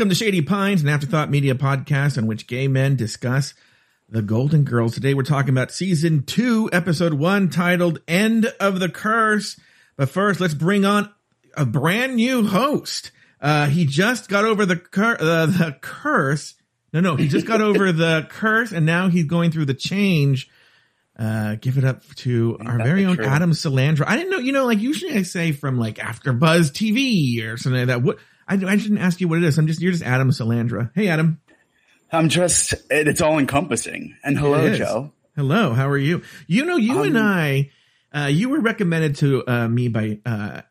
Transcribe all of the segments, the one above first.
Welcome to Shady Pines, an afterthought media podcast in which gay men discuss the Golden Girls. Today we're talking about season two, episode one, titled End of the Curse. But first, let's bring on a brand new host. Uh, he just got over the, cur- uh, the curse. No, no, he just got over the curse and now he's going through the change. Uh, give it up to our very own? Adam Salandra. I didn't know, you know, like usually I say from like AfterBuzz TV or something like that. What, I, I didn't ask you what it is. I'm just, you're just Adam Salandra. Hey, Adam. I'm just, it, it's all encompassing. And hello, Joe. Hello, how are you? You know, you and Um, I, uh, you were recommended to uh, me by uh,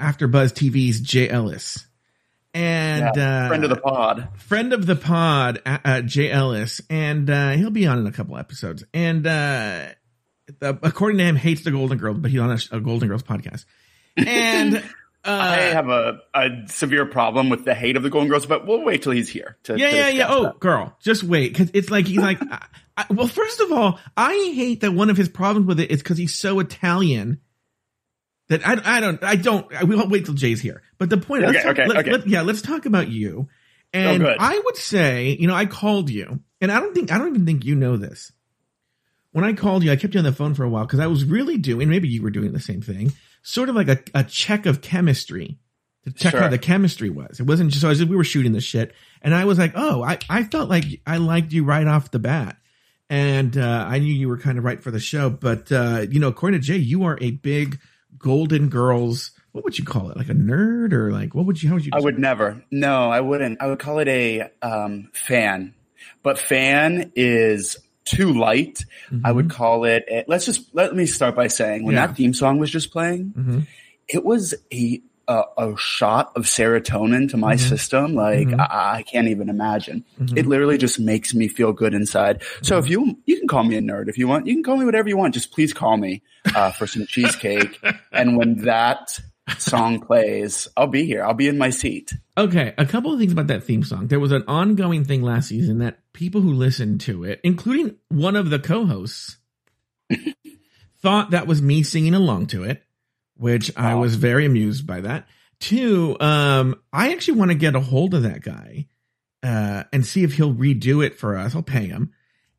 AfterBuzz TV's Jay Ellis, and Yeah, uh, friend of the pod. friend of the pod, uh, uh, Jay Ellis, and uh, he'll be on in a couple episodes. And uh, the, according to him, hates the Golden Girls, but he's on a, a Golden Girls podcast. And uh, I have a, a severe problem with the hate of the Golden Girls, but we'll wait till he's here. To, Yeah, to yeah, yeah. Oh, that. girl, just wait, because it's like he's like. I, I, well, first of all, I hate that one of his problems with it is because he's so Italian that I, I don't, I don't. I, we'll wait till Jay's here. But the point, let's Okay, talk- okay, let- okay. let- yeah, let's talk about you. And good. I would say, you know, I called you, and I don't think, I don't even think you know this. When I called you, I kept you on the phone for a while because I was really doing, maybe you were doing the same thing, sort of like a, a check of chemistry to check how the chemistry was. It wasn't just, so I was, we were shooting the shit and I was like, oh, I, I felt like I liked you right off the bat. And, uh, I knew you were kind of right for the show, but, uh, you know, according to Jay, you are a big Golden Girls, what would you call it? Like a nerd or like, what would you, how would you? I would never. No, I wouldn't. I would call it a um, fan, but fan is too light. I would call it. A, let's just let me start by saying when Mm-hmm. Yeah. that theme song was just playing, Mhm. it was a a, a shot of serotonin to my Mhm. system. Like Mhm. I, I can't even imagine. Mhm. It literally just makes me feel good inside. So if you you can call me a nerd if you want, you can call me whatever you want. Just please call me uh, for some cheesecake. and when that song plays, I'll be here. I'll be in my seat. Okay, a couple of things about that theme song. There was an ongoing thing last season that people who listened to it, including one of the co-hosts, thought that was me singing along to it, which I was very amused by that. Two, um, I actually want to get a hold of that guy uh, and see if he'll redo it for us. I'll pay him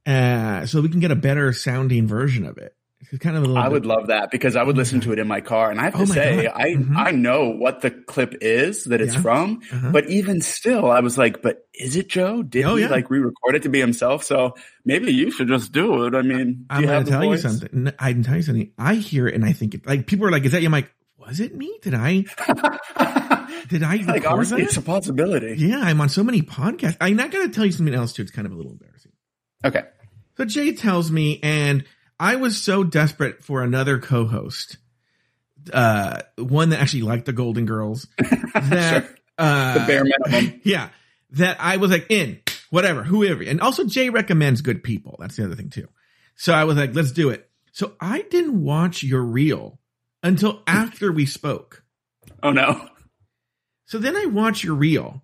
uh, so we can get a better sounding version of it. It's kind of a little. I bit- would love that because I would listen to it in my car, and I have to Oh say, God. I Mhm. I know what the clip is that it's Yeah. from, Uh-huh. but even still, I was like, "But is it Joe? Did Oh, he yeah. like re-record it to be himself?" So maybe you should just do it. I mean, I'm going to tell you something. I can tell you something. I hear it and I think it like people are like, "Is that you?" I'm like, "Was it me? Did I? Did I like honestly, that?" it's a possibility. yeah, I'm on so many podcasts. I'm not going to tell you something else too. It's kind of a little embarrassing. Okay, So Jay tells me, and I was so desperate for another co-host, uh, one that actually liked the Golden Girls, that Sure. uh, the bare minimum. yeah, that I was like in whatever, whoever, and also Jay recommends good people. That's the other thing too. So I was like, let's do it. So I didn't watch your reel until after we spoke. Oh no, So then I watched your reel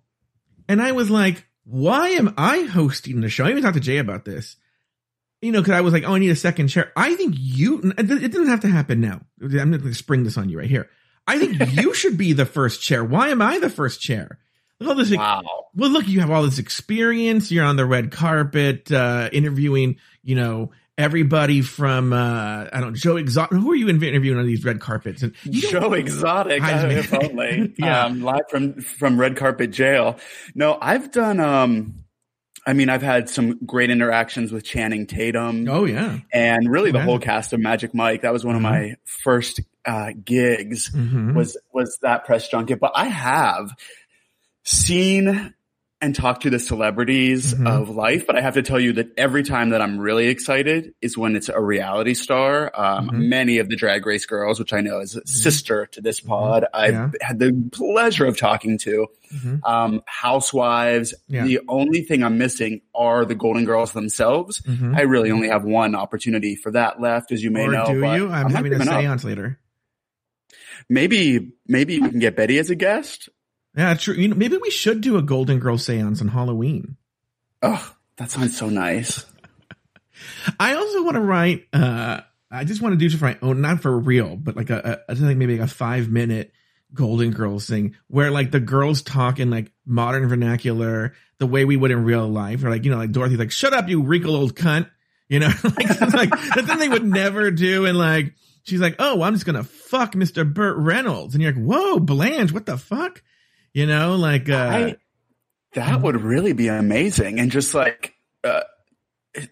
and I was like, why am I hosting the show? I even talked to Jay about this. You know, cause I was like, oh, I need a second chair. I think you, it doesn't have to happen now. I'm not going to spring this on you right here. I think you should be the first chair. Why am I the first chair? Look all this. wow. Well, look, you have all this experience. You're on the red carpet, uh, interviewing, you know, everybody from, uh, I don't know, Joe Exotic. Who are you interviewing on these red carpets? And you Joe Exotic, if only. Yeah. um, live from from red carpet jail. No, I've done. Um, I mean, I've had some great interactions with Channing Tatum. Oh, yeah. and really the Imagine. whole cast of Magic Mike. That was one of Mhm. my first uh, gigs. Mhm. Was was that press junket? But I have seen and talk to the celebrities Mhm. of life, but I have to tell you that every time that I'm really excited is when it's a reality star. Um, Mhm. Many of the Drag Race girls, which I know is a sister to this pod, I've Yeah. had the pleasure of talking to. Mhm. Um, housewives. Yeah. The only thing I'm missing are the Golden Girls themselves. Mhm. I really only have one opportunity for that left, as you may or know. do you? I'm, not having a giving up. seance later. Maybe, maybe we can get Betty as a guest. Yeah, true. You know, maybe we should do a Golden Girl seance on Halloween. Oh, that sounds so nice. I also want to write. uh I just want to do it for my own, not for real, but like a, a I think maybe like a five minute Golden Girls thing where like the girls talk in like modern vernacular, the way we would in real life, or like you know, like Dorothy's like, "Shut up, you wrinkled old cunt," you know, like like that's something they would never do, and like she's like, "Oh, I'm just gonna fuck Mister Burt Reynolds," and you're like, "Whoa, Blanche, what the fuck?" You know, like uh, I, that would really be amazing. And just like, uh,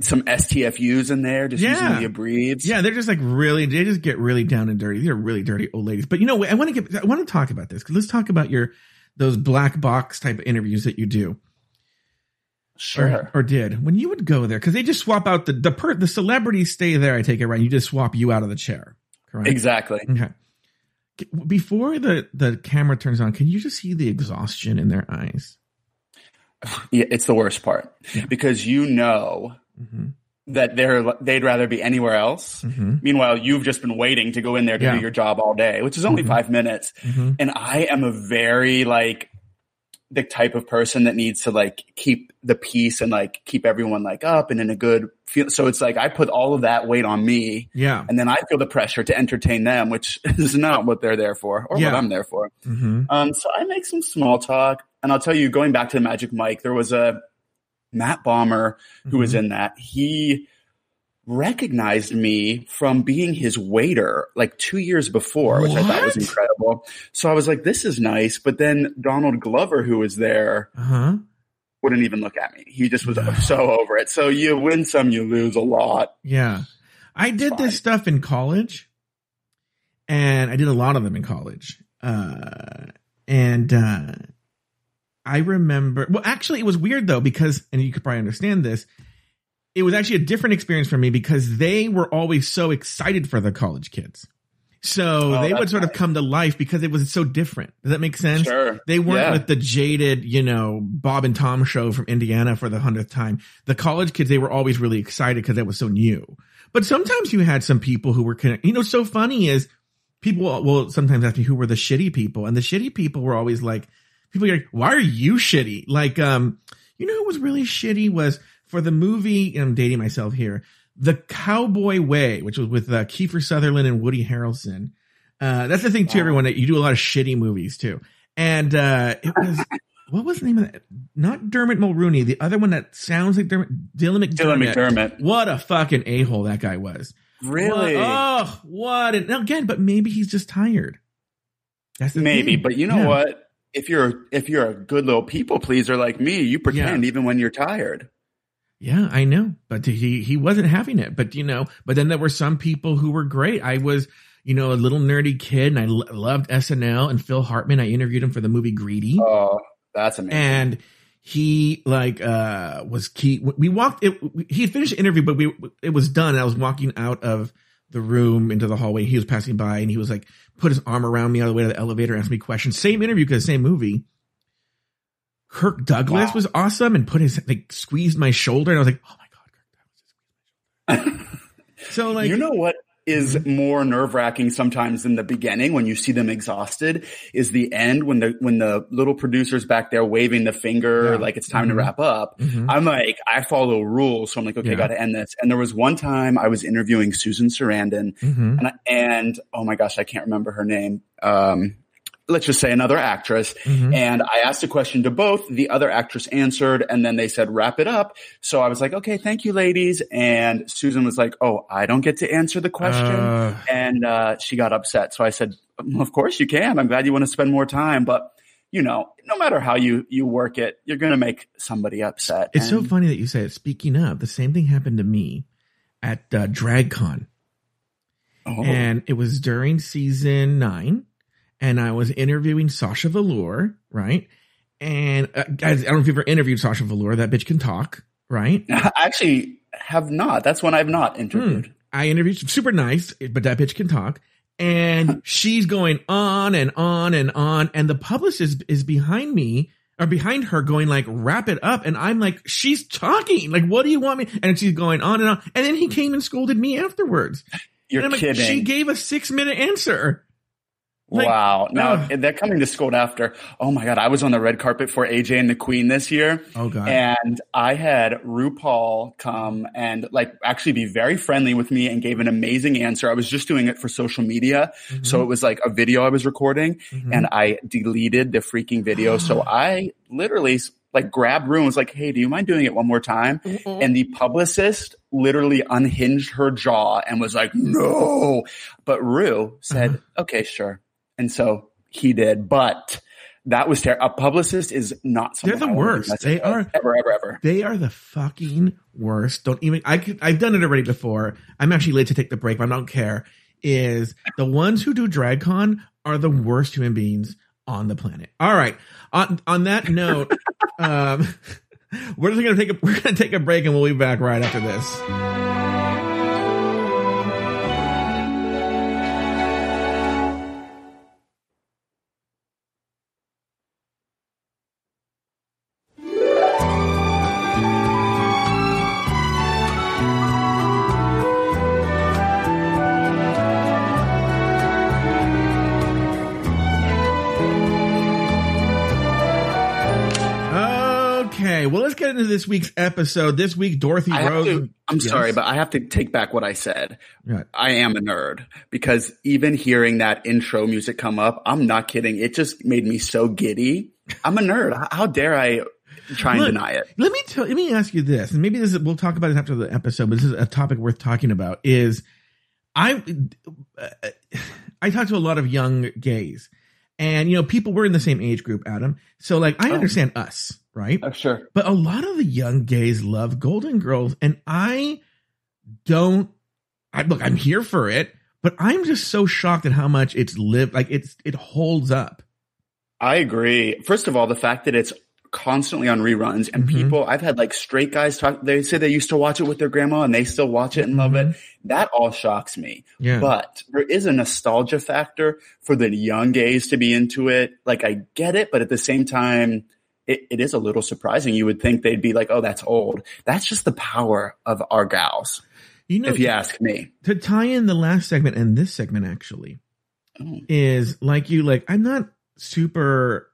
some STFUs in there, just Yeah. using the abbreviates. Yeah, they're just like really, they just get really down and dirty. They're really dirty old ladies. But you know, I want to get, I want to talk about this because let's talk about your, those black box type of interviews that you do Sure. or, or did when you would go there because they just swap out the, the per, the celebrities stay there. I take it right. You just swap you out of the chair. Correct. Exactly. Okay. Before the, the camera turns on, can you just see the exhaustion in their eyes? Yeah, it's the worst part Yeah. because you know hmm that they're they'd rather be anywhere else. hmm Meanwhile, you've just been waiting to go in there to Yeah. do your job all day, which is only Mhm. five minutes. hmm And I am a very like the type of person that needs to like keep the peace and like keep everyone like up and in a good feel. So it's like I put all of that weight on me Yeah. and then I feel the pressure to entertain them, which is not what they're there for or Yeah. what I'm there for. hmm Um, so I make some small talk and I'll tell you, going back to the Magic Mike, there was a Matt Bomer who was in that. He recognized me from being his waiter like two years before, which I thought was incredible. So I was like, this is nice. But then Donald Glover, who was there, Uh huh. wouldn't even look at me. He just was so over it. So you win some, you lose a lot. Yeah. I did fine. this stuff in college and I did a lot of them in college. Uh, and, uh, I remember, well, actually it was weird though, because, and you could probably understand this. It was actually a different experience for me because they were always so excited for the college kids. So Oh, they would sort of come to life because it was so different. Does that make sense? Sure. They weren't Yeah. with the jaded, you know, Bob and Tom show from Indiana for the hundredth time. The college kids, they were always really excited because that was so new. But sometimes you had some people who were connected. You know, so funny is people will sometimes ask me who were the shitty people, and the shitty people were always like, people are like, why are you shitty? Like, um, you know, who was really shitty was for the movie. I'm dating myself here. The Cowboy Way, which was with uh, Kiefer Sutherland and Woody Harrelson. Uh, that's the thing too, Wow. everyone, that you do a lot of shitty movies too. And, uh, it was, what was the name of that? Not Dermot Mulroney, the other one that sounds like Dermot, Dylan McDermott. Dylan McDermott. What a fucking a-hole that guy was. Really? What, oh, what? An, again, but maybe he's just tired. That's Maybe, thing. but you know Yeah. what? If you're if you're a good little people pleaser like me, you pretend even when you're tired. Yeah, I know, but he he wasn't having it. But you know, but then there were some people who were great. I was, you know, a little nerdy kid, and I loved SNL and Phil Hartman. I interviewed him for the movie Greedy, Oh, that's amazing. and he like uh was key. We walked. It, he had finished the interview, but we it was done. I was walking out of the room into the hallway. He was passing by, and he was like put his arm around me on the way to the elevator, asked me questions. Same interview because same movie. Kirk Douglas Wow. was awesome and put his like squeezed my shoulder, and I was like, oh my god, Kirk Douglas. is squeezing my shoulder." So like, you know what is more nerve wracking sometimes than the beginning when you see them exhausted is the end when the when the little producers back there waving the finger Yeah. like it's time Mhm. to wrap up. Mhm. I'm like, I follow rules, so I'm like, okay, Yeah. got to end this. And there was one time I was interviewing Susan Sarandon, Mhm. and, I, and oh my gosh, I can't remember her name. Um, let's just say another actress. Mhm. And I asked a question to both. The other actress answered, and then they said, wrap it up. So I was like, okay, thank you, ladies. And Susan was like, oh, I don't get to answer the question. Uh, and uh, she got upset. So I said, of course you can. I'm glad you want to spend more time. But, you know, no matter how you, you work it, you're going to make somebody upset. it's so funny that you say it. Speaking of, the same thing happened to me at uh, DragCon. Oh, and it was during season nine, and I was interviewing Sasha Velour, right? And uh, guys, I don't know if you've ever interviewed Sasha Velour. That bitch can talk, right? I actually have not. That's one I've not interviewed. Hmm. I interviewed super nice, but that bitch can talk. And she's going on and on and on. And the publicist is behind me or behind her going like, wrap it up. And I'm like, she's talking. Like, what do you want me? And she's going on and on. And then he came and scolded me afterwards. You're and I'm kidding. Like, she gave a six minute answer. Like, wow. Now they're coming to Scold after. Oh my God. I was on the red carpet for AJ and the Queen this year. Oh God. And I had RuPaul come and like actually be very friendly with me and gave an amazing answer. I was just doing it for social media. Mhm. So it was like a video I was recording Mhm. and I deleted the freaking video. so I literally like grabbed Ru and was like, Hey, do you mind doing it one more time? And the publicist literally unhinged her jaw and was like, no. But Ru said, Uh-huh. okay, sure. And so he did. But that was terrible. A publicist is not They're the worst. They are- Ever, ever, ever. They are the fucking worst. Don't even. I could. I've done it already before. I'm actually late to take the break, but I don't care. Is the ones who do DragCon are the worst human beings on the planet. All right. On on that note, um, we're just gonna take a we're gonna take a break and we'll be back right after this. This week's episode. This week, Dorothy I Rose. to, I'm Yes. sorry, but I have to take back what I said. Right. I am a nerd because even hearing that intro music come up, I'm not kidding. It just made me so giddy. I'm a nerd. How- dare I try and Look, deny it? Let me tell. Let me ask you this, and maybe this is, we'll talk about it after the episode. But this is a topic worth talking about. Is I I talk to a lot of young gays, and you know, people we're in the same age group, Adam. So like, I Oh. understand us, right? Oh, sure. But a lot of the young gays love Golden Girls, and I don't. I look, I'm here for it, but I'm just so shocked at how much it's lived. Like it's it holds up. I agree. First of all, the fact that it's constantly on reruns and Mhm. people, I've had like straight guys talk, they say they used to watch it with their grandma and they still watch it and love it. That all shocks me. Yeah. But there is a nostalgia factor for the young gays to be into it. Like I get it, but at the same time, it, it is a little surprising. You would think they'd be like, oh, that's old. That's just the power of our gals, you know, if you ask me. to tie in the last segment and this segment actually Oh. is like you like i'm not super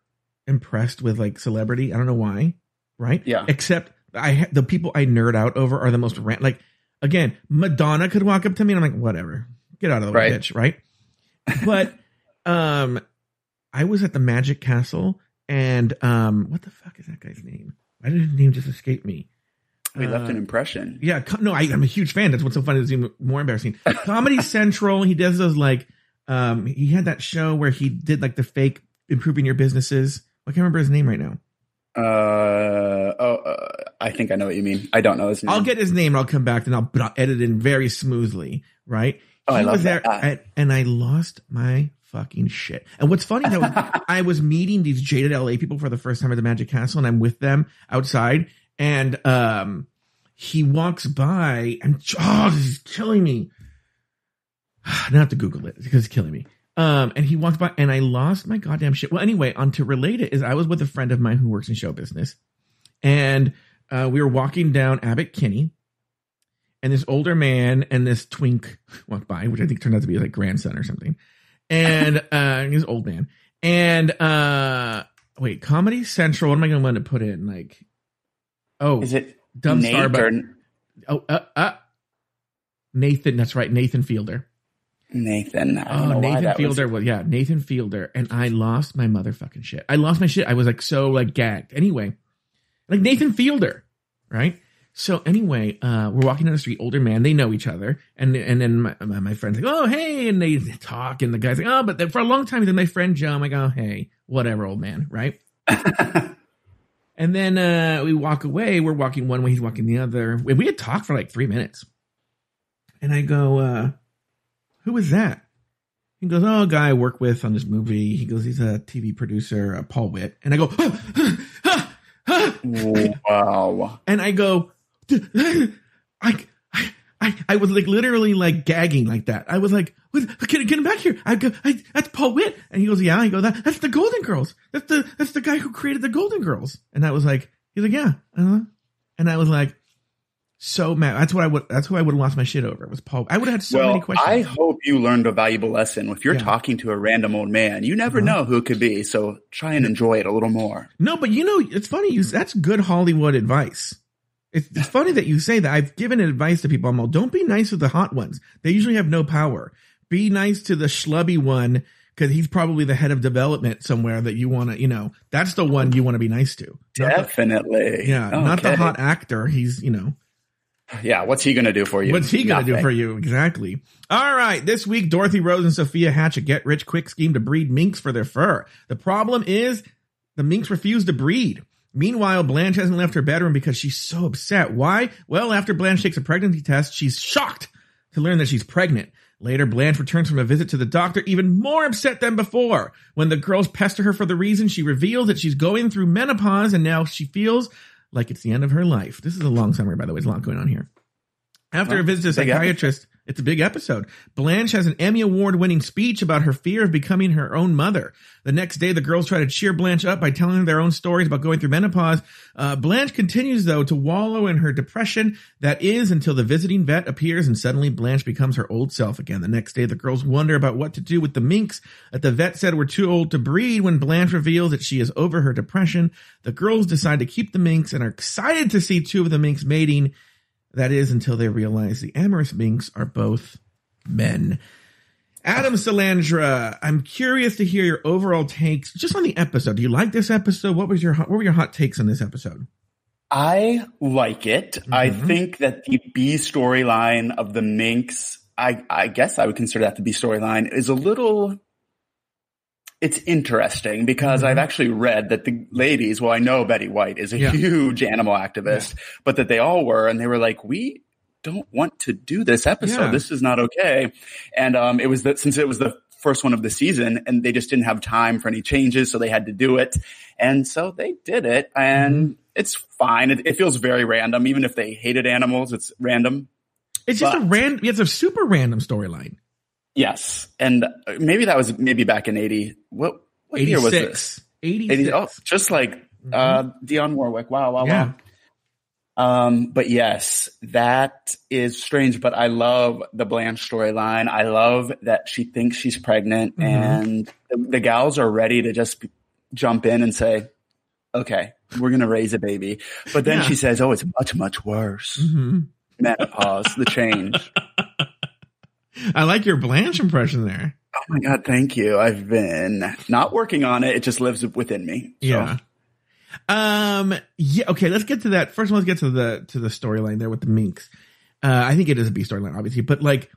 impressed with like celebrity i don't know why right Yeah. except i the people i nerd out over are the most rant like again madonna could walk up to me and i'm like whatever get out of the way Right. bitch right but um i was at the magic castle and um what the fuck is that guy's name why did his name just escape me We left Uh, an impression. yeah, no, I, I'm a huge fan. That's what's so funny. It's even more embarrassing. Comedy Central. He does those like, um, he had that show where he did like the fake improving your businesses. I can't remember his name right now. Uh, oh, uh, I think I know what you mean. I don't know his name. I'll get his name and I'll come back and I'll, but I'll edit in very smoothly. Right. Oh, I love was there that. at- and I lost my fucking shit. And what's funny though, I was meeting these jaded LA people for the first time at the Magic Castle and I'm with them outside and, um, he walks by and oh, this is killing me. I don't have to Google it because it's killing me. Um, and he walked by and I lost my goddamn shit. Well, anyway, on to relate it is I was with a friend of mine who works in show business and, uh, we were walking down Abbott Kinney and this older man and this twink walked by, which I think turned out to be like grandson or something. And, uh, he's an old man and, uh, wait, Comedy Central. What am I going to want to put in? Like, oh, Is it dumb Nate star, but or oh, uh, uh, Nathan. That's right, Nathan Fielder. Nathan? Oh, Nathan Fielder was, yeah, Nathan Fielder, and I lost my motherfucking shit. I lost my shit. I was like so like gagged. Anyway, like Nathan Fielder, right? So anyway, uh, we're walking down the street. Older man, they know each other, and and then my, my, friend's like, "Oh, hey," and they talk, and the guy's like, "Oh," but then for a long time, then my friend Joe, I'm like, "Oh, hey, whatever, old man," right? And then uh, we walk away. We're walking one way, he's walking the other. And we had talked for like three minutes. And I go, uh, who was that? He goes, "Oh, a guy I work with on this movie." He goes, "He's a TV producer, uh, Paul Witt." And I go, Wow. and I go, I, I, I, I was like literally like gagging like that. I was like, what, get, get him back here. I go, I, that's Paul Witt. And he goes, yeah. I go, that, that's the Golden Girls. That's the, that's the guy who created the Golden Girls. And I was like, he's like, yeah. Uh-huh. And I was like, so mad. That's what I would, that's who I would have lost my shit over. It was Paul. I would have had so many questions. I hope you learned a valuable lesson. If you're Yeah. talking to a random old man, you never Uh-huh. know who it could be. So try and enjoy it a little more. No, but you know, it's funny. You that's good Hollywood advice. It's, it's funny that you say that. I've given advice to people. I'm all, don't be nice to the hot ones. They usually have no power. Be nice to the schlubby one because he's probably the head of development somewhere that you want to, you know, that's the one you want to be nice to. Not the- Definitely. yeah, not the hot actor. He's, you know, Yeah. What's he going to do for you? What's he going to do for you? Exactly. All right. This week, Dorothy Rose and Sophia hatch a get rich quick scheme to breed minks for their fur. The problem is the minks refuse to breed. Meanwhile, Blanche hasn't left her bedroom because she's so upset. Why? Well, after Blanche takes a pregnancy test, she's shocked to learn that she's pregnant. Later, Blanche returns from a visit to the doctor, even more upset than before. When the girls pester her for the reason, she reveals that she's going through menopause and now she feels like it's the end of her life. This is a long summary, by the way. There's a lot going on here. After Well, a visit to a episode. psychiatrist, it's a big episode. Blanche has an Emmy Award winning speech about her fear of becoming her own mother. The next day, the girls try to cheer Blanche up by telling her their own stories about going through menopause. Uh, Blanche continues, though, to wallow in her depression. That is until the visiting vet appears and suddenly Blanche becomes her old self again. The next day, the girls wonder about what to do with the minks that the vet said were too old to breed when Blanche reveals that she is over her depression. The girls decide to keep the minks and are excited to see two of the minks mating. That is until they realize the amorous minks are both men. Adam Salandra, I'm curious to hear your overall takes just on the episode. Do you like this episode? What was your hot- what were your hot takes on this episode? I like it. I Mhm. think that the B storyline of the minks, I, I guess I would consider that the B storyline, is a little. It's interesting because Mhm. I've actually read that the ladies, well, I know Betty White is a Yeah. huge animal activist, but that they all were, and they were like, we don't want to do this episode. Yeah. This is not okay. And um, it was that since it was the first one of the season, and they just didn't have time for any changes, so they had to do it, and so they did it, and it's fine. It, it feels very random, even if they hated animals. It's random. It's just a random. It's a super random storyline. Yes, and uh, maybe that was maybe back in eighty. What what year was this? 86. 80, oh, just like uh, Dionne Warwick. Wow, wow, Yeah. wow. Um, but yes, that is strange. But I love the Blanche storyline. I love that she thinks she's pregnant, Mhm. and the, the gals are ready to just be- jump in and say, "Okay, we're gonna raise a baby." But then Yeah. she says, "Oh, it's much, much worse." hmm Menopause, the change. I like your Blanche impression there. Oh my God, thank you. I've been not working on it. It just lives within me. So, Yeah. Um. Yeah. Okay. Let's get to that. First of all, let's get to the to the storyline there with the minks. Uh, I think it is a B storyline, obviously, but like,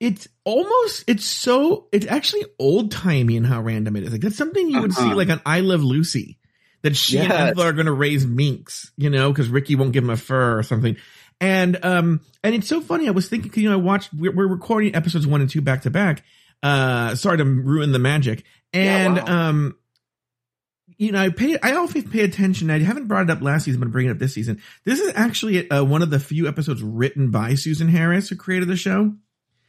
it's almost it's so it's actually old timey in how random it is. Like that's something you would see Uh-huh. like on I Love Lucy. That she and Yes. Are going to raise minks, you know, because Ricky won't give him a fur or something. And um, and it's so funny. I was thinking, 'cause, you know, I watched. We're, we're recording episodes one and two back to back. Uh, sorry to ruin the magic. Yeah, And wow. um, you know, I pay. I always pay attention. I haven't brought it up last season, but I'm bringing it up this season. This is actually uh, one of the few episodes written by Susan Harris, who created the show.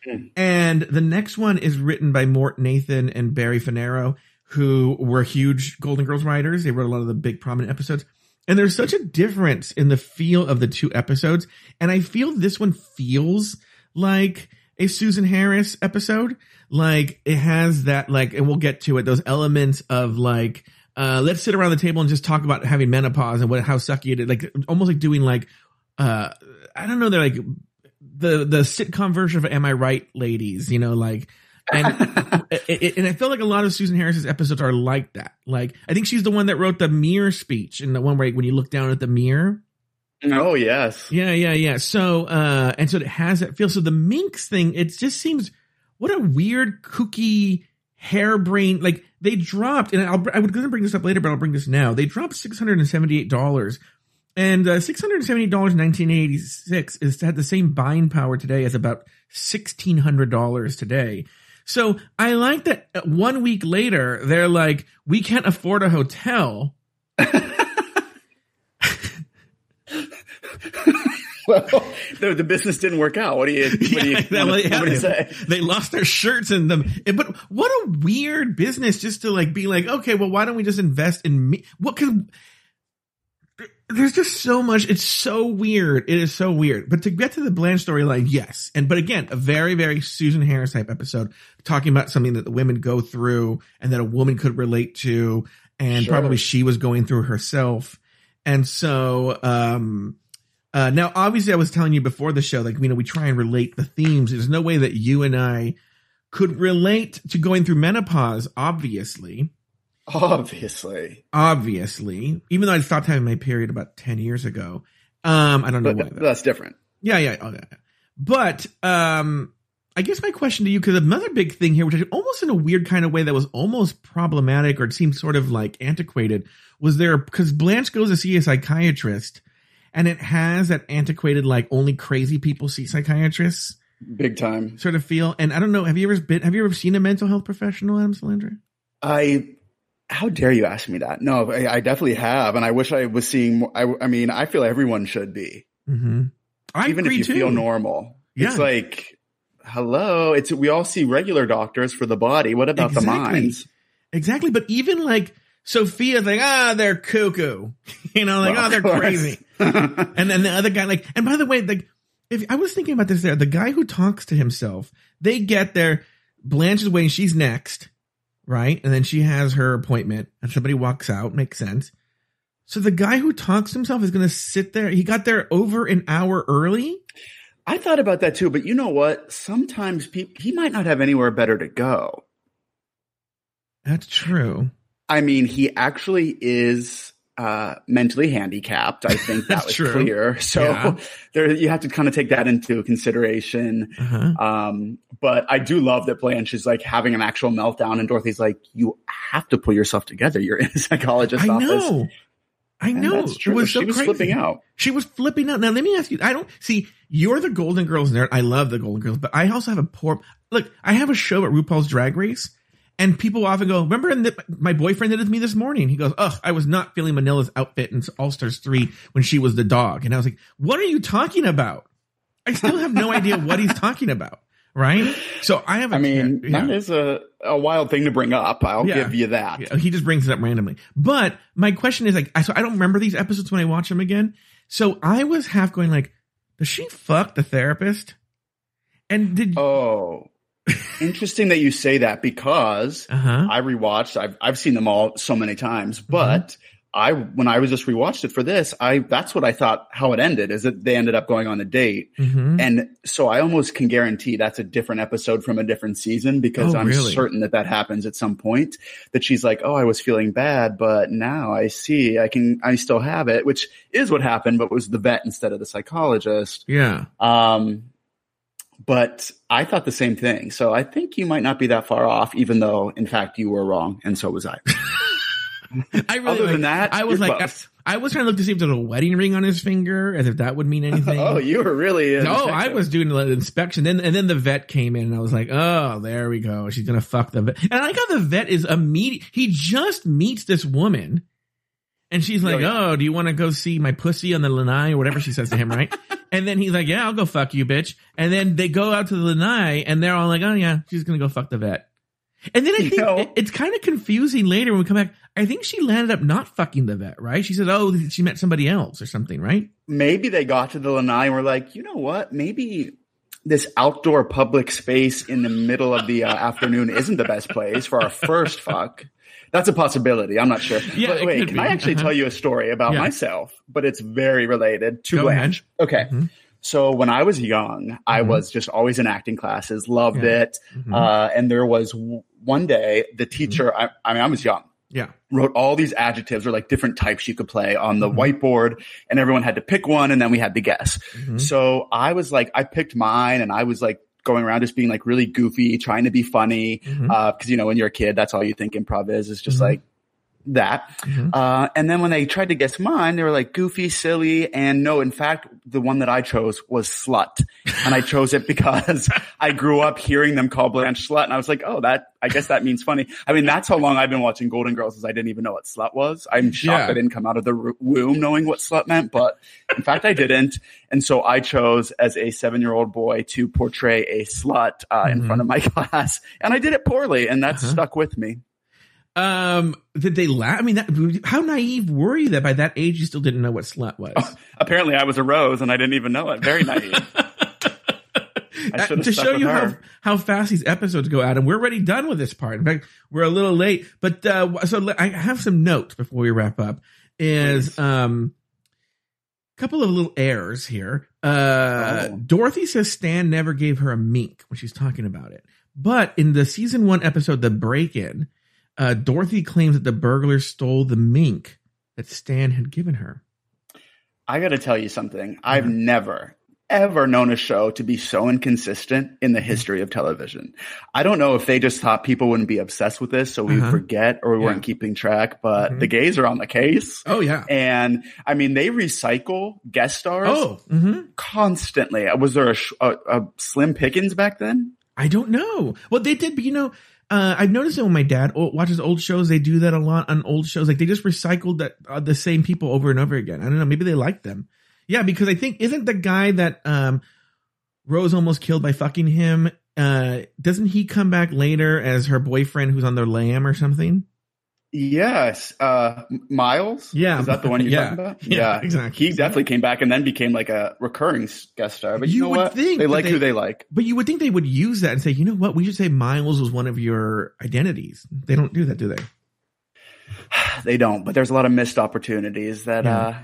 Hmm. And the next one is written by Mort Nathan and Barry Fanaro, who were huge Golden Girls writers. They wrote a lot of the big prominent episodes. And there's such a difference in the feel of the two episodes. And I feel this one feels like a Susan Harris episode. Like it has that, like, and we'll get to it, those elements of like, uh, let's sit around the table and just talk about having menopause and what, how sucky it is. Like almost like doing like, uh, I don't know, they're like the, the sitcom version of Am I Right Ladies, you know, like, and it, it- and I feel like a lot of Susan Harris's episodes are like that. Like I think she's the one that wrote the mirror speech and the one where when you look down at the mirror. Oh yes. Yeah, yeah, yeah. So uh and so it has that feel. So the minks thing, it just seems what a weird kooky harebrained like they dropped and I'll, I was going to bring this up later, but I'll bring this now. They dropped six hundred and seventy eight dollars. And uh, six hundred seventy dollars in nineteen eighty six is had the same buying power today as about sixteen hundred dollars today. So I like that one week later, they're like, we can't afford a hotel. well, the, the business didn't work out. What do you, what do you, Yeah, well, what, yeah, what do you say? they lost their shirts in them. But what a weird business just to like be like, okay, well, why don't we just invest in me? What could, there's just so much. It's so weird. It is so weird. But to get to the Blanche storyline, yes. And, but again, a very, very Susan Harris type episode talking about something that the women go through and that a woman could relate to. And Sure. probably she was going through herself. And so, um, uh, now, obviously, I was telling you before the show, like, you know, we try and relate the themes. There's no way that you and I could relate to going through menopause, obviously. Obviously. Obviously. Even though I stopped having my period about 10 years ago. Um, I don't know But why. that's different. Yeah, yeah, oh, yeah. But um, I guess my question to you, because another big thing here, which I almost in a weird kind of way that was almost problematic or it seemed sort of like antiquated, was there because Blanche goes to see a psychiatrist, and it has that antiquated like only crazy people see psychiatrists Big time. sort of feel. And I don't know, have you ever been? Have you ever seen a mental health professional, Adam Salandra? I, how dare you ask me that? No, I, I definitely have. And I wish I was seeing more. I, I mean, I feel everyone should be, Mm-hmm. I even if you too. feel normal. Yeah. It's like, hello. It's, we all see regular doctors for the body. What about the minds? Exactly. But even like Sophia's like, ah, they're cuckoo. You know, like, Well, oh, they're crazy. And then the other guy, like, and by the way, like, if I was thinking about this there, the guy who talks to himself, they get there, Blanche is waiting, she's next, right? And then she has her appointment and somebody walks out, makes sense. So the guy who talks to himself is going to sit there. He got there over an hour early. I thought about that too, but you know what? Sometimes people, he might not have anywhere better to go. That's true. I mean, he actually is uh, mentally handicapped. I think that was clear. So Yeah. there, you have to kind of take that into consideration. Uh-huh. Um, but I do love that Blanche is like having an actual meltdown, and Dorothy's like, "You have to pull yourself together. You're in a psychologist's I office." know. I And know. that's true. Was she so was crazy. flipping out. She was flipping out. Now let me ask you. I don't see you're the Golden Girls nerd. I love the Golden Girls, but I also have a poor look. I have a show at RuPaul's Drag Race, and people often go, "Remember in the, my boyfriend did it with me this morning?" He goes, "Ugh, I was not feeling Manila's outfit in All Stars three when she was the dog," and I was like, "What are you talking about?" I still have no idea what he's talking about. Right? So I have. a I mean, yeah. that is a, a wild thing to bring up. I'll Yeah. give you that. Yeah, he just brings it up randomly. But my question is like, I, so I don't remember these episodes when I watch them again. So I was half going like, does she fuck the therapist? And did Oh, interesting that you say that because uh huh I rewatched. I've I've seen them all so many times, Mm-hmm. but I when I was just rewatched it for this, I that's what I thought how it ended is that they ended up going on a date, hmm and so I almost can guarantee that's a different episode from a different season because Oh, I'm really? certain that that happens at some point. That she's like, oh, I was feeling bad, but now I see I can I still have it, which is what happened, but was the vet instead of the psychologist. yeah. Um, but I thought the same thing. So I think you might not be that far off, even though in fact you were wrong, and so was I. I really Other like, than that, I was like. I was trying to look to see if there was a wedding ring on his finger, as if that would mean oh, anything. oh, you were really. No, I was doing an inspection. Then and then the vet came in and I was like, oh, there we go. She's gonna fuck the vet. And I like how the vet is immediate. He just meets this woman, and she's like, Oh, yeah. oh, do you want to go see my pussy on the lanai or whatever she says to him, right? and then he's like, yeah, I'll go fuck you, bitch. And then they go out to the lanai and they're all like, oh yeah, she's gonna go fuck the vet. And then I think it's kind of confusing later when we come back. I think she landed up not fucking the vet, right? She said, oh, she met somebody else or something, right? Maybe they got to the lanai and were like, you know what? Maybe this outdoor public space in the middle of the uh, afternoon isn't the best place for our first fuck. That's a possibility. I'm not sure. Yeah, but wait, can be. I actually Uh-huh. tell you a story about Yeah. myself? But it's very related to Go Blanche. Okay. Mhm. So when I was young, I Mhm. was just always in acting classes, loved Yeah. it. Mhm. Uh, and there was w- one day the teacher, I, I mean, I was young, yeah. wrote all these adjectives or like different types you could play on the Mhm. whiteboard and everyone had to pick one and then we had to guess. Mhm. So I was like, I picked mine and I was like going around just being like really goofy, trying to be funny. Mhm. Uh, cause you know, when you're a kid, that's all you think improv is, is just Mhm. like that. Mhm. Uh, and then when they tried to guess mine, they were like goofy, silly, and no, in fact, the one that I chose was slut. And I chose it because I grew up hearing them call Blanche slut. And I was like, oh, that, I guess that means funny. I mean, that's how long I've been watching Golden Girls is I didn't even know what slut was. I'm shocked Yeah. I didn't come out of the r- womb knowing what slut meant, but in fact, I didn't. And so I chose as a seven year old boy to portray a slut, uh, in Mhm. front of my class. And I did it poorly and that's Uh-huh. stuck with me. Um, did they laugh? I mean, that, how naive were you that by that age you still didn't know what slut was? Apparently I was a rose and I didn't even know it. Very naive. I to show you how, her. how fast these episodes go Adam, we're already done with this part. In fact, we're a little late, but uh, so I have some notes before we wrap up. Is Please. um, a couple of little errors here. Uh, Oh. Dorothy says Stan never gave her a mink when she's talking about it, but in the season one episode, the break-in, uh, Dorothy claims that the burglars stole the mink that Stan had given her. I got to tell you something. I've Yeah. never, ever known a show to be so inconsistent in the history of television. I don't know if they just thought people wouldn't be obsessed with this, so we Uh-huh. forget or we Yeah. weren't keeping track, but Mhm. the gays are on the case. Oh yeah. And I mean, they recycle guest stars Oh. mm-hmm. constantly. Was there a, a, a Slim Pickens back then? I don't know. Well, they did, but you know, uh, I've noticed that when my dad watches old shows, they do that a lot on old shows. Like they just recycled that uh, the same people over and over again. I don't know. Maybe they like them. Yeah, because I think isn't the guy that um, Rose almost killed by fucking him? Uh, doesn't he come back later as her boyfriend who's on the lam or something? Yes. Uh, Miles? Yeah. Is that the one you're Yeah. talking about? Yeah, exactly. He definitely came back and then became like a recurring guest star. But you, You know would what? think they like they- who they like. But you would think they would use that and say, you know what? We should say Miles was one of your identities. They don't do that, do they? They don't, but there's a lot of missed opportunities that, Yeah. uh,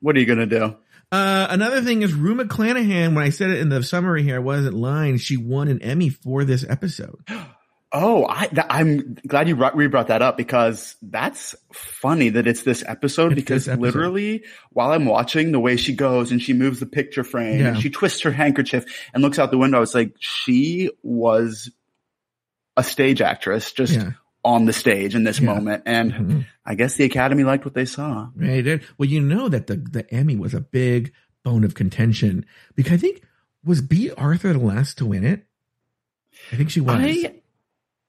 what are you going to do? Uh, another thing is Rue McClanahan. When I said it in the summary here, I wasn't lying. She won an Emmy for this episode. Oh, I, th- I'm glad you brought, re brought that up because that's funny that it's this episode It's because this episode. literally while I'm watching the way she goes and she moves the picture frame Yeah. and she twists her handkerchief and looks out the window, it's like she was a stage actress just Yeah. on the stage in this Yeah. moment. And Mhm. I guess the Academy liked what they saw. They did. Well, you know that the, the Emmy was a big bone of contention because I think was Bea Arthur the last to win it. I think she was. I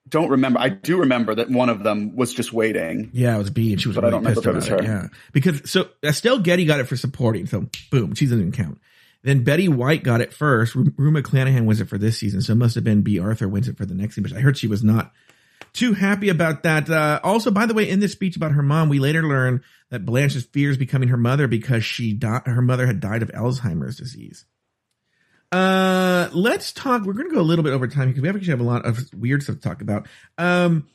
don't remember. I do remember that one of them was just waiting. yeah, it was Bea, and she was But I don't remember pissed if it was about it. her. Yeah, because so Estelle Getty got it for supporting, so boom, she doesn't count. Then Betty White got it first. Ru Rue McClanahan wins it for this season, so it must have been Bea. Arthur wins it for the next season. But I heard she was not too happy about that. Uh, also, by the way, in this speech about her mom, we later learn that Blanche fears becoming her mother because she di- her mother had died of Alzheimer's disease. Uh, let's talk. We're going to go a little bit over time because we actually have a lot of weird stuff to talk about. Um,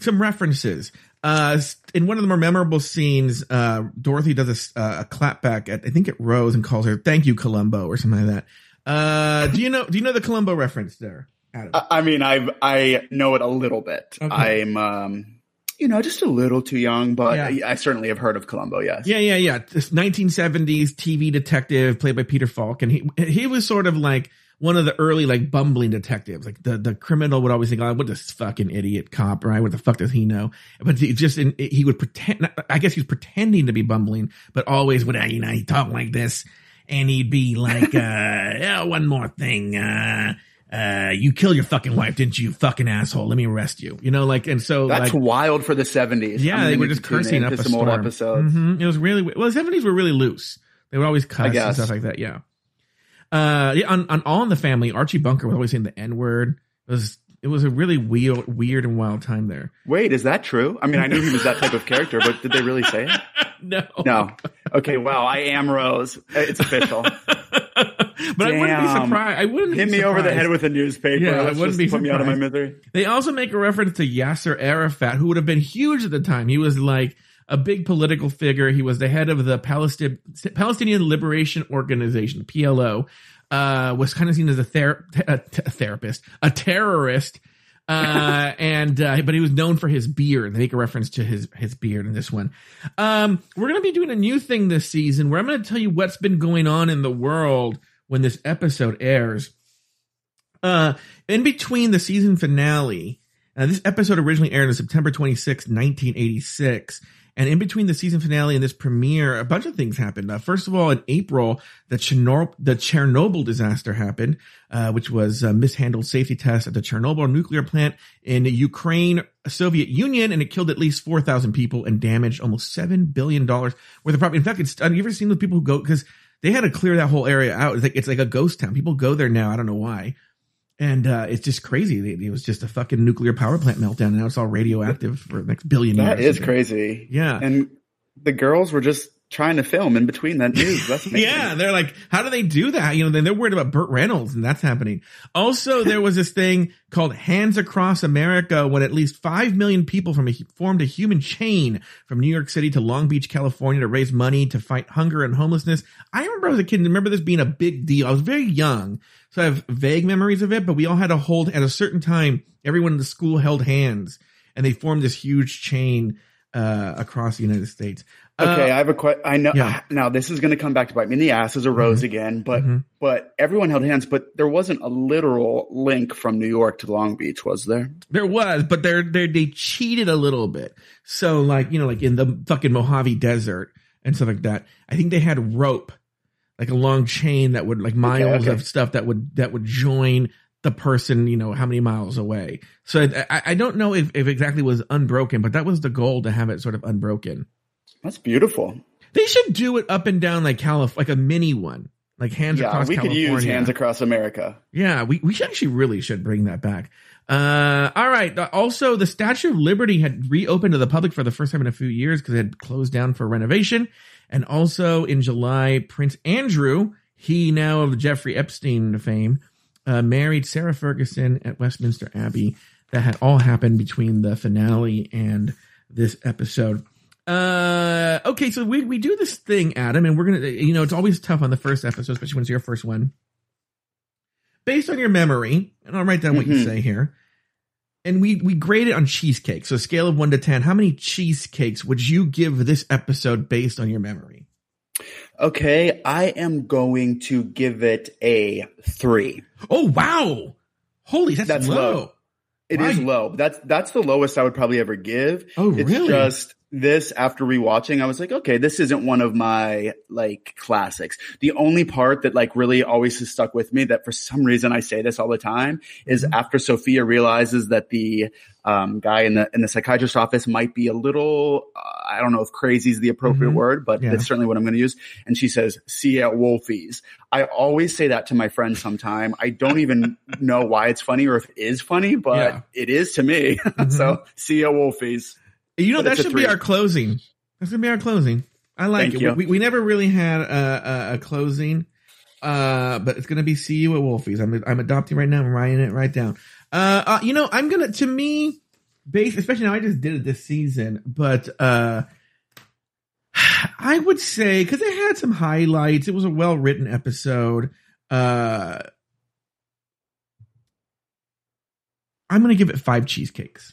some references. Uh, in one of the more memorable scenes, uh, Dorothy does a, uh, a clapback at I think it Rose and calls her "Thank you, Columbo" or something like that. Uh, do you know? Do you know the Columbo reference there, Adam? I, I mean, I I know it a little bit. Okay. I'm, um, you know, just a little too young, but Yeah. I, I certainly have heard of Columbo. Yes. Yeah, yeah, yeah. This 1970s TV detective played by Peter Falk, and he he was sort of like one of the early like bumbling detectives. Like the the criminal would always think, "Oh, what this fucking idiot cop, right? What the fuck does he know?" But he just in, he would pretend. I guess he was pretending to be bumbling, but always would you know he talk like this, and he'd be like, uh, "Yeah, one more thing." Uh, uh, you killed your fucking wife, didn't you? Fucking asshole. Let me arrest you. You know, like, and so That's like, wild for the 70s. yeah, I'm they were just cursing up a some storm. old episodes. Mhm. It was really well. The seventies were really loose. They would always cuss and stuff like that. Yeah. Uh, yeah. On, on All in the Family, Archie Bunker was always saying the N word. It was it was a really weird, weird and wild time there. Wait, is that true? I mean, I knew he was that type of character, but did they really say it? no, No. Okay, wow, I am Rose. It's official. but I wouldn't be surprised. I wouldn't Hit me over the head with a newspaper. Yeah, I wouldn't be put me out of my misery. They also make a reference to Yasser Arafat, who would have been huge at the time. He was like a big political figure. He was the head of the Palestine, Palestinian Liberation Organization, PLO. Uh, was kind of seen as a, ther- a, t- a therapist, a terrorist. Uh, and, uh, but he was known for his beard. They make a reference to his, his beard in this one. Um, we're to be doing a new thing this season where I'm to tell you what's been going on in the world when this episode airs. Uh, in between the season finale Uh, this episode originally aired on September 26, 1986. And in between the season finale and this premiere, a bunch of things happened. Uh, first of all, in April, the, Chernobyl, the Chernobyl disaster happened, uh, which was a mishandled safety test at the Chernobyl nuclear plant in Ukraine, Soviet Union, and it killed at least 4,000 people and damaged almost $7 billion worth of property. In fact, it's, have you ever seen the people who go, because they had to clear that whole area out. It's like, it's like a ghost town. People go there now. I don't know why and uh, it's just crazy. It, was just a fucking nuclear power plant meltdown, and now it's all radioactive for the next billion years. That is crazy. Yeah, and the girls were just trying to film in between that news. That's yeah, they're like, how do they do that? You know, then they're worried about Burt Reynolds and that's happening. Also, there was this thing called Hands Across America when at least 5 million people from a, formed a human chain from New York City to Long Beach, California to raise money to fight hunger and homelessness. I remember as a kid, remember this being a big deal. I was very young, so I have vague memories of it, but we all had to hold at a certain time, everyone in the school held hands and they formed this huge chain uh, across the United States. Okay, Uh, I have a question. I know yeah. now this is going to come back to bite me in the ass as a rose again, but Mhm. but everyone held hands, but there wasn't a literal link from New York to Long Beach, was there? There was, but they they cheated a little bit. So like, you know, like in the fucking Mojave Desert and stuff like that, I think they had rope, like a long chain that would like miles okay. of stuff that would, that would join the person, you know, how many miles away. So I, I- don't know if, if exactly was unbroken, but that was the goal to have it sort of unbroken. That's beautiful. They should do it up and down like Calif, like a mini one, like hands yeah, across we could use hands across America. Yeah, we, we should actually really should bring that back. Uh, all right. Uh, Also, the Statue of Liberty had reopened to the public for the first time in a few years because it had closed down for renovation. And also in July, Prince Andrew, he now of Jeffrey Epstein fame, uh, married Sarah Ferguson at Westminster Abbey. That had all happened between the finale and this episode. Uh, okay, so we, we do this thing, Adam, and we're gonna, you know, it's always tough on the first episode, especially when it's your first one based on your memory, and I'll write down what you Mhm. say here. And we we grade it on cheesecake. So a scale of one to ten, how many cheesecakes would you give this episode based on your memory? Okay, I am going to give it a three. Oh wow! Holy, that's, That's low. low. It is Right. low. That's that's the lowest I would probably ever give. Oh It's really? just this after rewatching, I was like, okay, this isn't one of my like classics. The only part that like really always has stuck with me that for some reason I say this all the time is Mhm. after Sophia realizes that the um, guy in the in the psychiatrist's office might be a little uh, I don't know if crazy is the appropriate Mhm. word, but Yeah. that's certainly what I'm going to use. And she says, "See ya, Wolfies." I always say that to my friends sometime. I don't even know why it's funny or if it is funny, but Yeah. it is to me. Mhm. so, see ya, Wolfies. You know but that should be our closing. That's gonna be our closing. I like Thank it. We, we never really had a, a, a closing, uh, but it's gonna be see you at Wolfies. I'm I'm adopting right now. I'm writing it right down. Uh, uh, you know, I'm gonna to me, base especially now. I just did it this season, but uh, I would say because it had some highlights. It was a well written episode. Uh, I'm gonna give it five cheesecakes.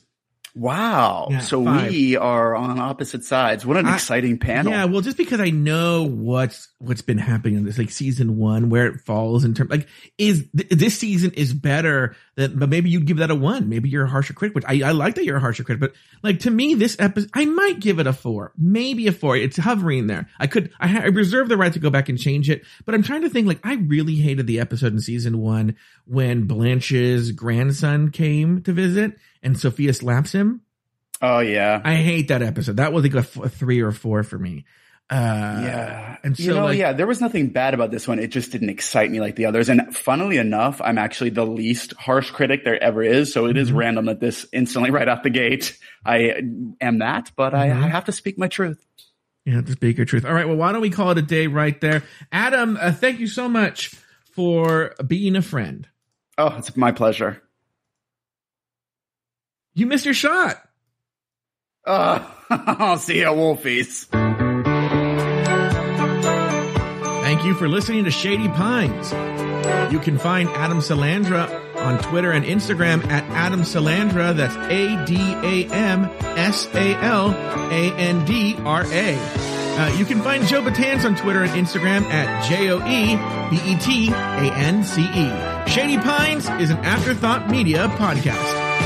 Wow. Yeah, so five. we are on opposite sides. What an I- exciting panel. Yeah, well, just because I know what's what's been happening in this, like season one, where it falls in terms, like is th- this season is better than, but maybe you'd give that a one. Maybe you're a harsher critic, which I, I like that you're a harsher critic, but like to me, this episode, I might give it a four, maybe a four. It's hovering there. I could, I, ha- I reserve the right to go back and change it, but I'm trying to think. Like I really hated the episode in season one when Blanche's grandson came to visit and Sophia slaps him. Oh yeah. I hate that episode. That was like a, f- a three or four for me. Uh, yeah. and so you know, like, yeah, there was nothing bad about this one. It just didn't excite me like the others. And funnily enough, I'm actually the least harsh critic there ever is. So it is Mhm. random that this instantly right out the gate, I am that, but I, Mhm. I have to speak my truth. Yeah, to speak your truth. All right. Well, why don't we call it a day right there? Adam, uh, thank you so much for being a friend. Oh, it's my pleasure. You missed your shot. Uh, I'll see ya, Wolfies. Thank you for listening to Shady Pines. You can find Adam Salandra on Twitter and Instagram at Adam Salandra. That's A D A M S A L A N D R A. Uh, you can find Joe Betance on Twitter and Instagram at J O E B E T A N C E. Shady Pines is an Afterthought Media podcast.